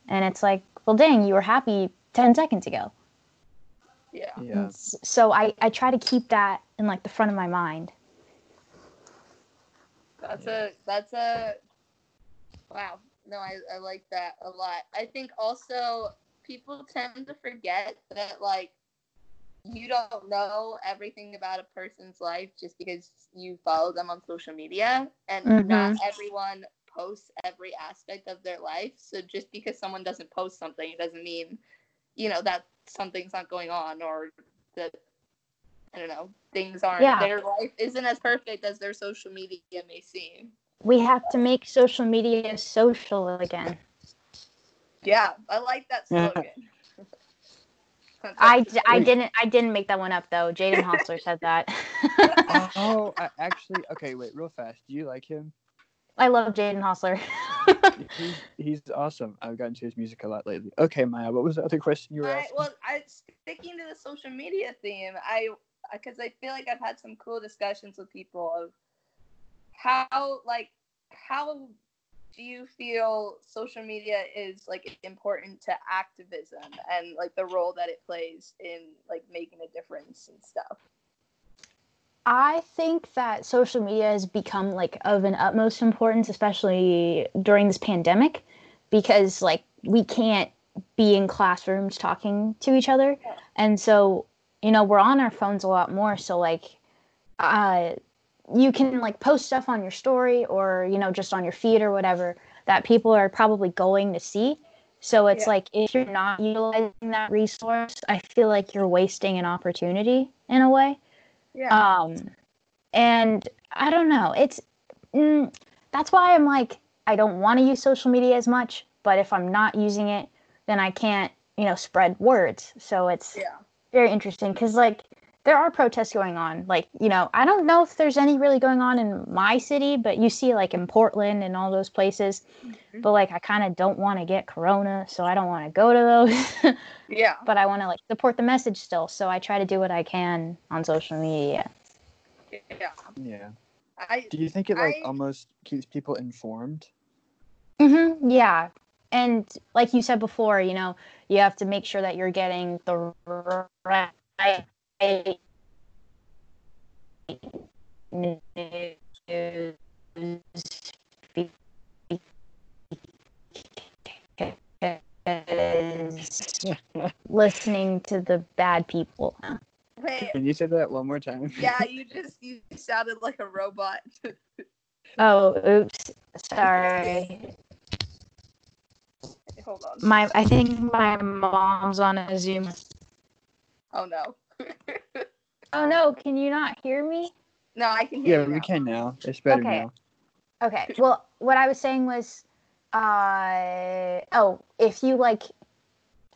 And it's like well dang you were happy 10 seconds ago. Yeah. Yeah. So i i try to keep that in like the front of my mind. That's a that's a wow no I, I like that a lot i think also people tend to forget that like you don't know everything about a person's life just because you follow them on social media and mm-hmm. not everyone posts every aspect of their life so just because someone doesn't post something it doesn't mean you know that something's not going on or that i don't know things aren't yeah. their life isn't as perfect as their social media may seem we have to make social media social again yeah i like that slogan I, I didn't I didn't make that one up though. Jaden Hossler said that. oh, I, actually, okay, wait, real fast. Do you like him? I love Jaden Hossler. he's, he's awesome. I've gotten to his music a lot lately. Okay, Maya, what was the other question you were I, asking? Well, I sticking to the social media theme. I because I feel like I've had some cool discussions with people of how like how do you feel social media is like important to activism and like the role that it plays in like making a difference and stuff? I think that social media has become like of an utmost importance, especially during this pandemic, because like we can't be in classrooms talking to each other. And so you know, we're on our phones a lot more. So like, uh, you can like post stuff on your story or you know just on your feed or whatever that people are probably going to see. So it's yeah. like if you're not utilizing that resource, I feel like you're wasting an opportunity in a way. Yeah. Um, and I don't know. It's mm, that's why I'm like I don't want to use social media as much. But if I'm not using it, then I can't you know spread words. So it's yeah. very interesting because like there are protests going on. Like, you know, I don't know if there's any really going on in my city, but you see like in Portland and all those places. Mm-hmm. But like I kind of don't want to get corona, so I don't want to go to those. yeah. But I want to like support the message still, so I try to do what I can on social media. Yeah. Yeah. I, do you think it like I, almost keeps people informed? Mhm. Yeah. And like you said before, you know, you have to make sure that you're getting the right news listening to the bad people. Wait. Can you say that one more time? Yeah, you just you sounded like a robot. oh, oops. Sorry. Hold on. My I think my mom's on a Zoom. Oh no oh no, can you not hear me? No, I can hear you. yeah, we can now. It's better okay. now. Okay. Well, what I was saying was, uh, oh, if you like,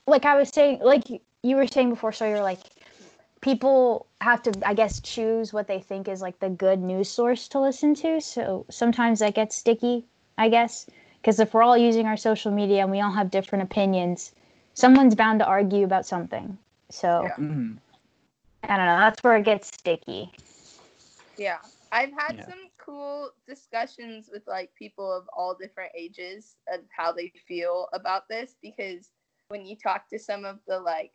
like I was saying, like you were saying before, so you're like, people have to, I guess, choose what they think is like the good news source to listen to. So sometimes that gets sticky, I guess, because if we're all using our social media and we all have different opinions, someone's bound to argue about something. So. Yeah. Mm-hmm. I don't know. That's where it gets sticky. Yeah. I've had yeah. some cool discussions with like people of all different ages and how they feel about this because when you talk to some of the like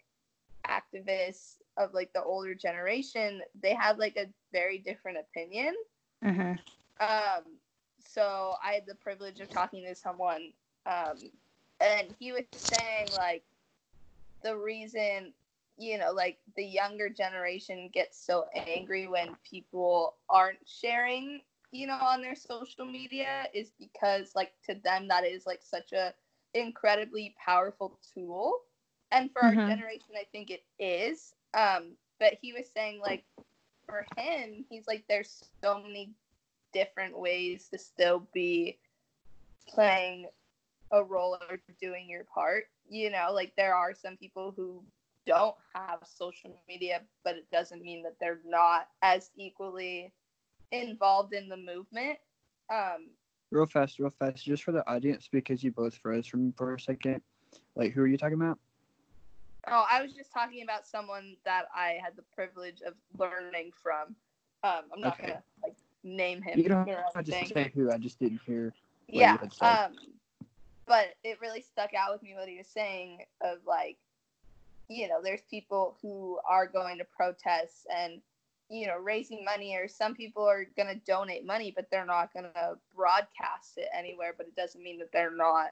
activists of like the older generation, they have like a very different opinion. Mm-hmm. Um, so I had the privilege of talking to someone, um, and he was saying like the reason you know, like the younger generation gets so angry when people aren't sharing, you know, on their social media is because like to them that is like such a incredibly powerful tool. And for mm-hmm. our generation, I think it is. Um, but he was saying like for him, he's like there's so many different ways to still be playing a role or doing your part. You know, like there are some people who don't have social media, but it doesn't mean that they're not as equally involved in the movement. Um, real fast, real fast, just for the audience, because you both froze from for a second. Like, who are you talking about? Oh, I was just talking about someone that I had the privilege of learning from. Um, I'm not okay. gonna like name him. You don't have to say who. I just didn't hear. yeah. Um, but it really stuck out with me what he was saying of like you know, there's people who are going to protest and, you know, raising money, or some people are going to donate money, but they're not going to broadcast it anywhere. But it doesn't mean that they're not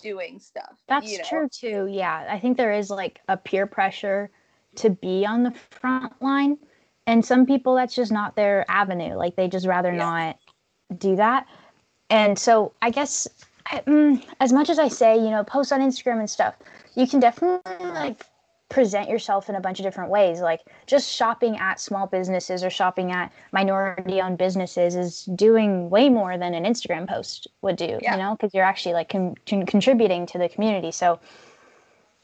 doing stuff. That's you know? true too. Yeah. I think there is like a peer pressure to be on the front line. And some people, that's just not their avenue. Like they just rather yeah. not do that. And so I guess I, mm, as much as I say, you know, post on Instagram and stuff, you can definitely like present yourself in a bunch of different ways. Like just shopping at small businesses or shopping at minority owned businesses is doing way more than an Instagram post would do, yeah. you know, because you're actually like con- con- contributing to the community. So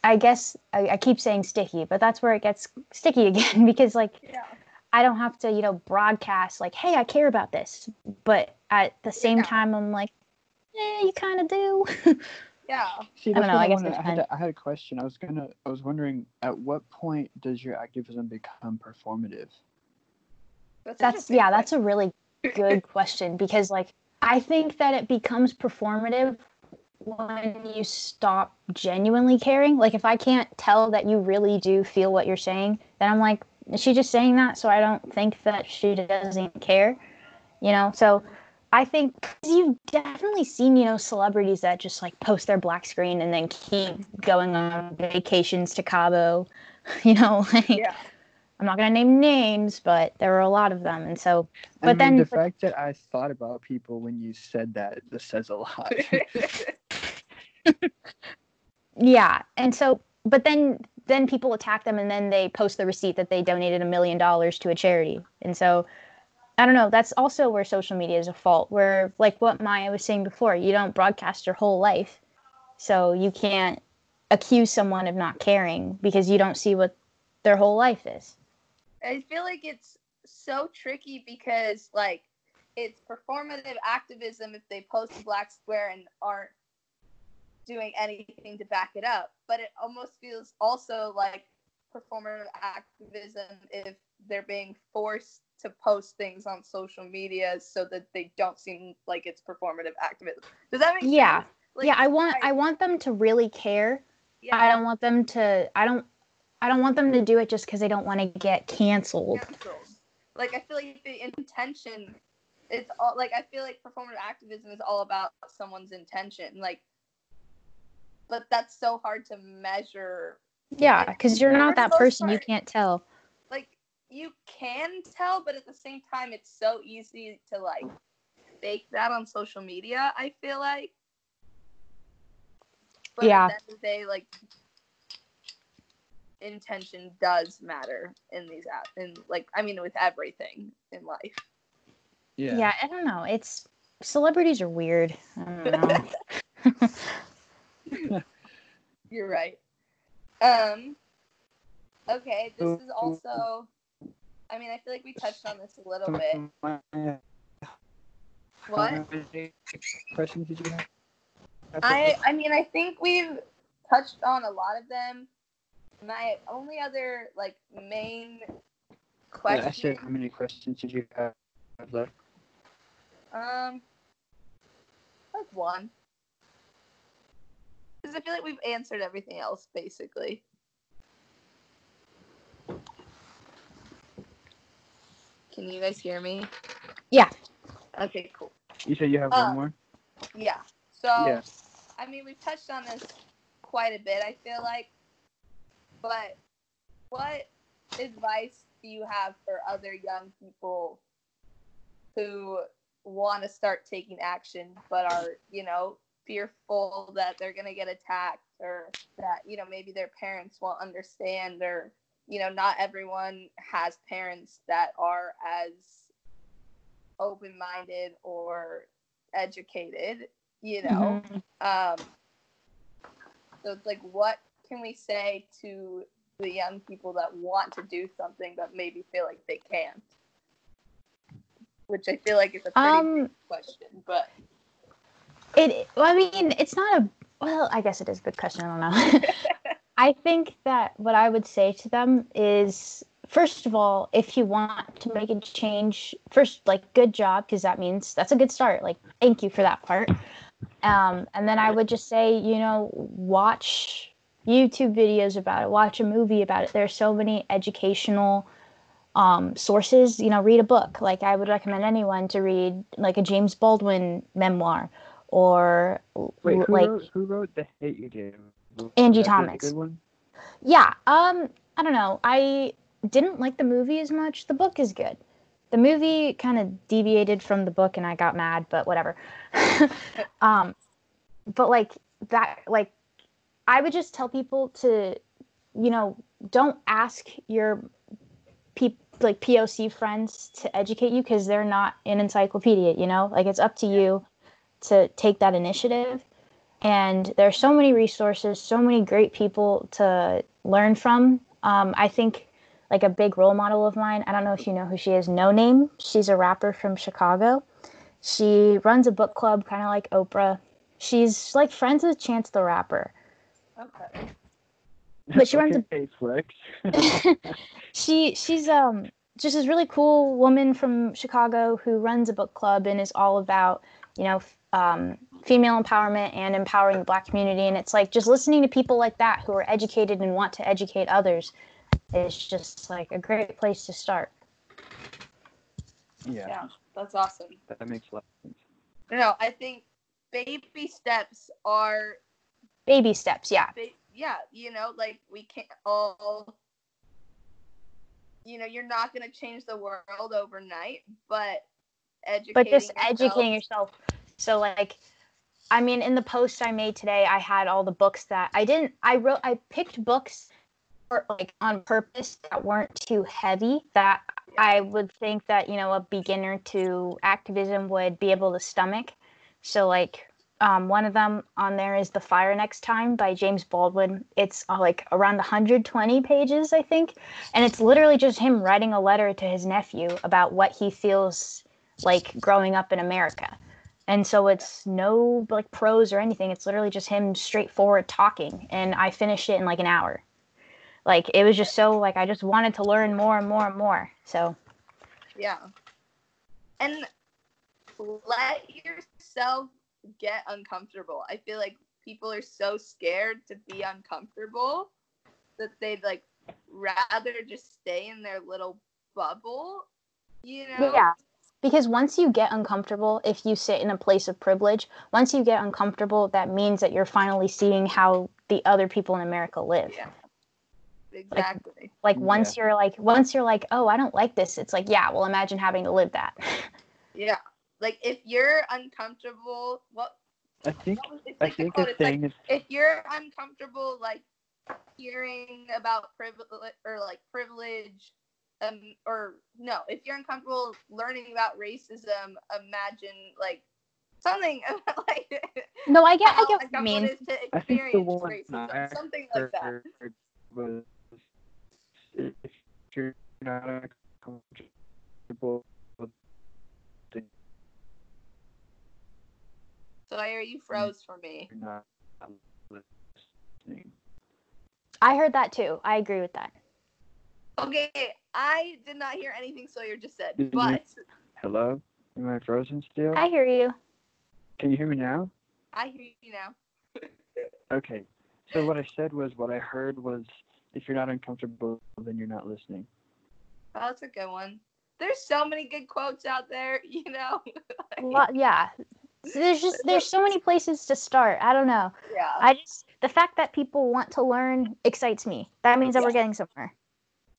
I guess I, I, keep saying sticky, but that's where it gets sticky again because like yeah. I don't have to, you know, broadcast like, hey, I care about this. But at the same yeah. time, I'm like, Eh, yeah, you kind of do. Yeah. See, I don't know. I guess I had, I had a question. I was gonna. I was wondering, at what point does your activism become performative? That's, that's yeah. Question. That's a really good question because, like, I think that it becomes performative when you stop genuinely caring. Like, if I can't tell that you really do feel what you're saying, then I'm like, is she just saying that so I don't think that she doesn't care? You know. So I think you've definitely seen, you know, celebrities that just like post their black screen and then keep going on vacations to Cabo you know, like Yeah. I'm not gonna name names, but there were a lot of them, and so I But mean, then- the fact that I thought about people when you said that, this says a lot. yeah, and so but then then people attack them, and then they post the receipt that they donated a million dollars to a charity, and so I don't know. That's also where social media is a fault. Where like what Maya was saying before, you don't broadcast your whole life, so you can't accuse someone of not caring because you don't see what their whole life is. I feel like it's so tricky because like it's performative activism if they post a black square and aren't doing anything to back it up. But it almost feels also like performative activism if they're being forced to post things on social media so that they don't seem like it's performative activism. Does that make Yeah. sense? Like, yeah, I want I want them to really care. yeah, I don't want them to I don't I don't want them to do it just because they don't want to get canceled. canceled. Like I feel like the intention it's all like I feel like performative activism is all about someone's intention. Like but that's so hard to measure. Yeah, because you're not that person. You can't tell. Like you can tell, but at the same time it's so easy to like fake that on social media, I feel like. But Yeah. at the end of the day, like intention does matter in these apps, and like I mean with everything in life. Yeah. I don't know. It's celebrities are weird. I don't know. You're right. Um. Okay, this is also. I mean, I feel like we touched on this a little bit. What? questions did you have? I I mean, I think we've touched on a lot of them. My only other like main Yeah, I question. said how many questions did you have left? Um, like one. Because I feel like we've answered everything else basically. Can you guys hear me? Yeah. Okay, cool. You said you have Uh, one more? Yeah. So, Yeah. I mean, we've touched on this quite a bit, I feel like. But what advice do you have for other young people who want to start taking action but are, you know, fearful that they're going to get attacked or that, you know, maybe their parents won't understand or, you know, not everyone has parents that are as open minded or educated, you know? Mhm. Um, so it's like, what can we say to the young people that want to do something but maybe feel like they can't? Which I feel like is a pretty Um, big question, but It. Well, I mean, it's not a. Well, I guess it is a good question. I don't know. I think that what I would say to them is, first of all, if you want to make a change, first, like, good job, because that means that's a good start. Like, thank you for that part. Um, and then I would just say, you know, watch YouTube videos about it, watch a movie about it. There's so many educational um, sources. You know, read a book. Like, I would recommend anyone to read like a James Baldwin memoir or Wait, who like wrote who wrote the hate you gave? Angie Thomas. Yeah. Um, I don't know. I didn't like the movie as much. The book is good. The movie kind of deviated from the book and I got mad, but whatever. um, but like that like I would just tell people to you know, don't ask your peop like POC friends to educate you because they're not an encyclopedia, you know? Like it's up to you to take that initiative and there's so many resources so many great people to learn from. Um, i think like a big role model of mine i don't know if you know who she is Noname. She's a rapper from chicago. She runs a book club kind of like oprah. She's like friends with chance the rapper. Okay. But she runs a- okay, flex. she she's um just this really cool woman from chicago who runs a book club and is all about you know um, female empowerment and empowering the black community and it's like just listening to people like that who are educated and want to educate others is just like a great place to start yeah, Yeah, that's awesome. that makes a lot of sense. No, I think baby steps are baby steps yeah ba- yeah, you know, like we can't all you know, you're not going to change the world overnight, but educating but just yourself- educating yourself. So like I mean in the post I made today I had all the books that I didn't I wrote I picked books for, like on purpose that weren't too heavy that I would think that you know a beginner to activism would be able to stomach. So like um, one of them on there is The Fire Next Time by James Baldwin. It's uh, like around 120 pages, I think. And it's literally just him writing a letter to his nephew about what he feels like growing up in America. And so it's no like prose or anything. It's literally just him straightforward talking. And I finished it in like an hour. Like it was just so like I just wanted to learn more and more and more. So Yeah. And let yourself get uncomfortable. I feel like people are so scared to be uncomfortable that they'd like rather just stay in their little bubble, you know? Yeah. Because once you get uncomfortable, if you sit in a place of privilege, once you get uncomfortable, that means that you're finally seeing how the other people in America live. Yeah. Exactly. Like once you're like once you're like, "Oh, I don't like this." It's like, "Yeah, well, imagine having to live that." Yeah. Like if you're uncomfortable, what I think what was- it's I like the think quote, the it's like, thing is if you're uncomfortable like hearing about privilege or like privilege um or no if you're uncomfortable learning about racism imagine like something like no, I get I get what you uncomfortable mean. it is to I think the experience one racism something like that heard was if you're not comfortable with the so I hear you froze for me you're not listening. I heard that too. I agree with that. Okay I did not hear anything Sawyer just said Did you- but Hello? Am I frozen still? I hear you. Can you hear me now? I hear you now Okay. So what I said was what I heard was if you're not uncomfortable then you're not listening. oh, that's a good one there's so many good quotes out there you know A lot, yeah. So there's just there's so many places to start. I don't know. yeah I just the fact that people want to learn excites me. That means that we're getting somewhere.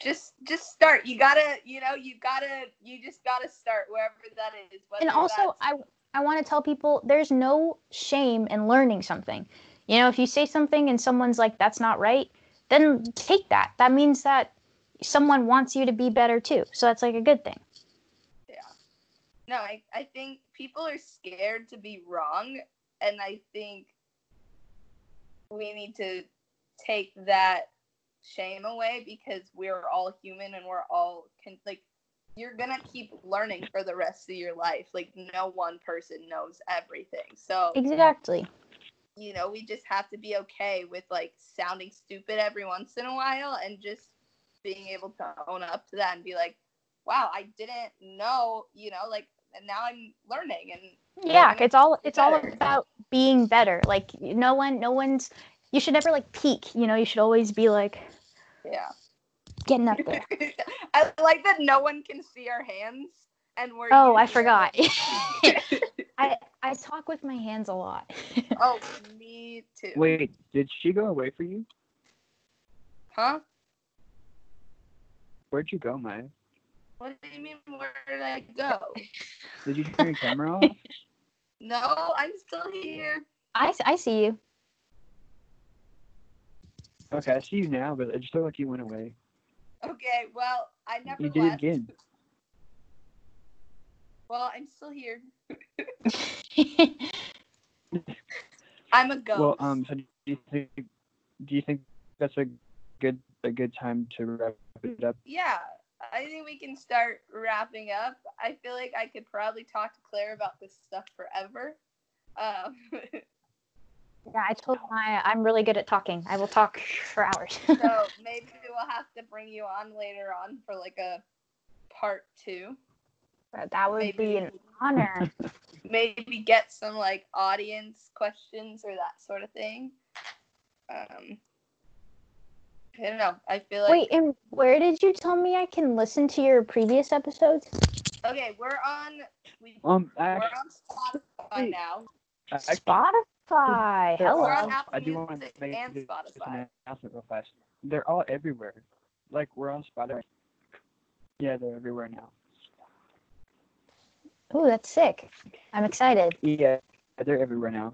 Just just start. You gotta you know you gotta you just gotta start wherever that is and also i i want to tell people there's no shame in learning something. You know if you say something and someone's like that's not right then take that. That means that someone wants you to be better too. So that's like a good thing. Yeah. No I, I think people are scared to be wrong and i think we need to take that shame away because we're all human and we're all can like you're gonna keep learning for the rest of your life. Like no one person knows everything. So exactly. you know, we just have to be okay with like sounding stupid every once in a while and just being able to own up to that and be like, wow, I didn't know, you know, like, and now I'm learning and yeah it's all it's all about being better. Like no one no one's you should never like peak you know you should always be like yeah. getting up there I like that no one can see our hands and we're. oh i forgot i i talk with my hands a lot oh, me too. Wait, did she go away for you? Huh? Where'd you go, Maya? What do you mean? Where did I go? Did you turn your camera off? No, I'm still here. i i see you Okay, I see you now, but it just looked like you went away. Okay, well, I never You did it left. again. Well, I'm still here. I'm a ghost. Well, um, so do you think do you think that's a good a good time to wrap it up? yeah, I think we can start wrapping up. I feel like I could probably talk to Claire about this stuff forever. Um, Yeah, I told Maya I'm really good at talking. I will talk for hours. so maybe we'll have to bring you on later on for like a part two. But that would be an honor. Maybe get some like audience questions or that sort of thing. Um, I don't know. I feel like Wait, and where did you tell me I can listen to your previous episodes? okay, we're on we, Um, we're on Spotify now. actually Spotify. They're Hello. All- I do want to make and this Spotify. an announcement real fast. They're all everywhere. Like we're on Spotify. Yeah, they're everywhere now. Oh, that's sick. I'm excited. Yeah, they're everywhere now.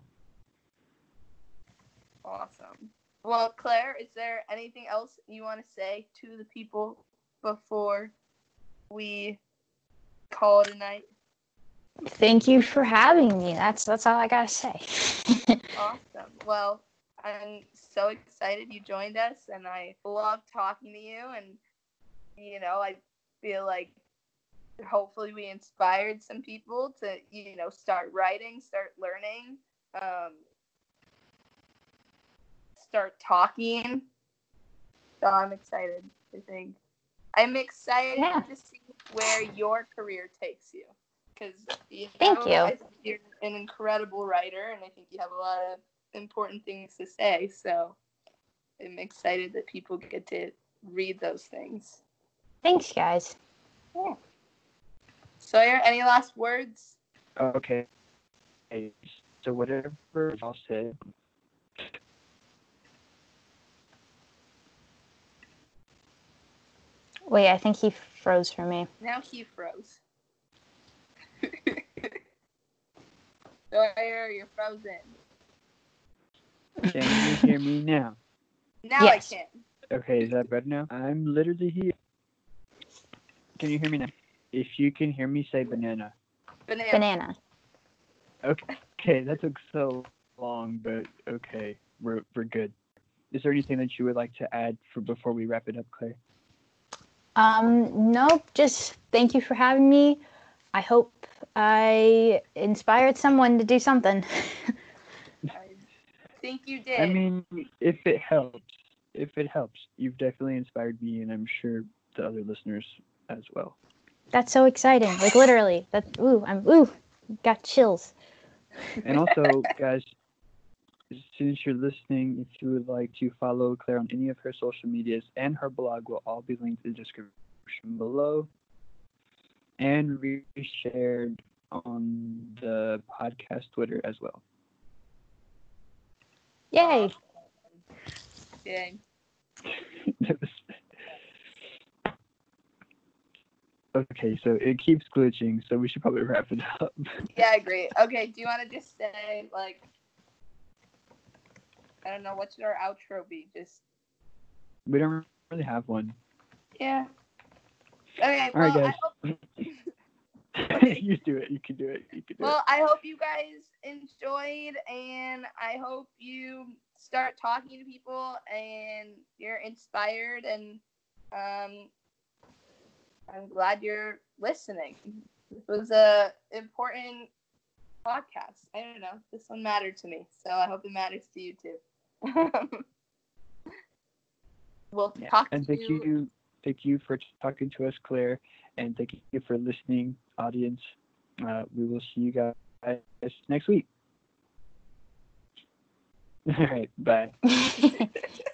Awesome. Well, Claire, is there anything else you want to say to the people before we call it a night? Thank you for having me. That's that's all I gotta say. awesome. Well, I'm so excited you joined us, and I love talking to you. And you know, I feel like hopefully we inspired some people to you know start writing, start learning, um, start talking. So I'm excited. I think I'm excited Yeah. to see where your career takes you. Because you Thank know, you. I think you're an incredible writer, and I think you have a lot of important things to say. So I'm excited that people get to read those things. Thanks, guys. Sawyer, any last words? Okay. Okay, So whatever y'all said, Wait, I think he froze for me. Now he froze. Sawyer, you're frozen. can you hear me now? Now Yes. I can. Okay, is that better now? I'm literally here. Can you hear me now? If you can hear me, say banana. Banana. Banana. Okay, that took so long, but okay, we're we're good. Is there anything that you would like to add for before we wrap it up, Claire? Um, nope. Just thank you for having me. I hope I inspired someone to do something. I think you did. I mean, if it helps, if it helps, you've definitely inspired me, and I'm sure the other listeners as well. That's so exciting. Like literally. That ooh, I'm ooh, got chills. And also, guys, since you're listening, if you would like to follow Claire on any of her social medias and her blog will all be linked in the description below and reshared on the podcast Twitter as well. Yay. Yay. Okay, so it keeps glitching, so we should probably wrap it up. Yeah, I agree. Okay, do you want to just say, like, I don't know, what should our outro be? Just, we don't really have one. yeah. Okay, All right, well, I guys. hope you do it. You can do it. You can do Well, I hope you guys enjoyed, and I hope you start talking to people and you're inspired. And um, I'm glad you're listening. This was a important podcast. I don't know. This one mattered to me, so I hope it matters to you too. we'll. Yeah. talk And to you, thank you for talking to us, Claire, and thank you for listening, audience. Uh, we will see you guys next week. All right, bye.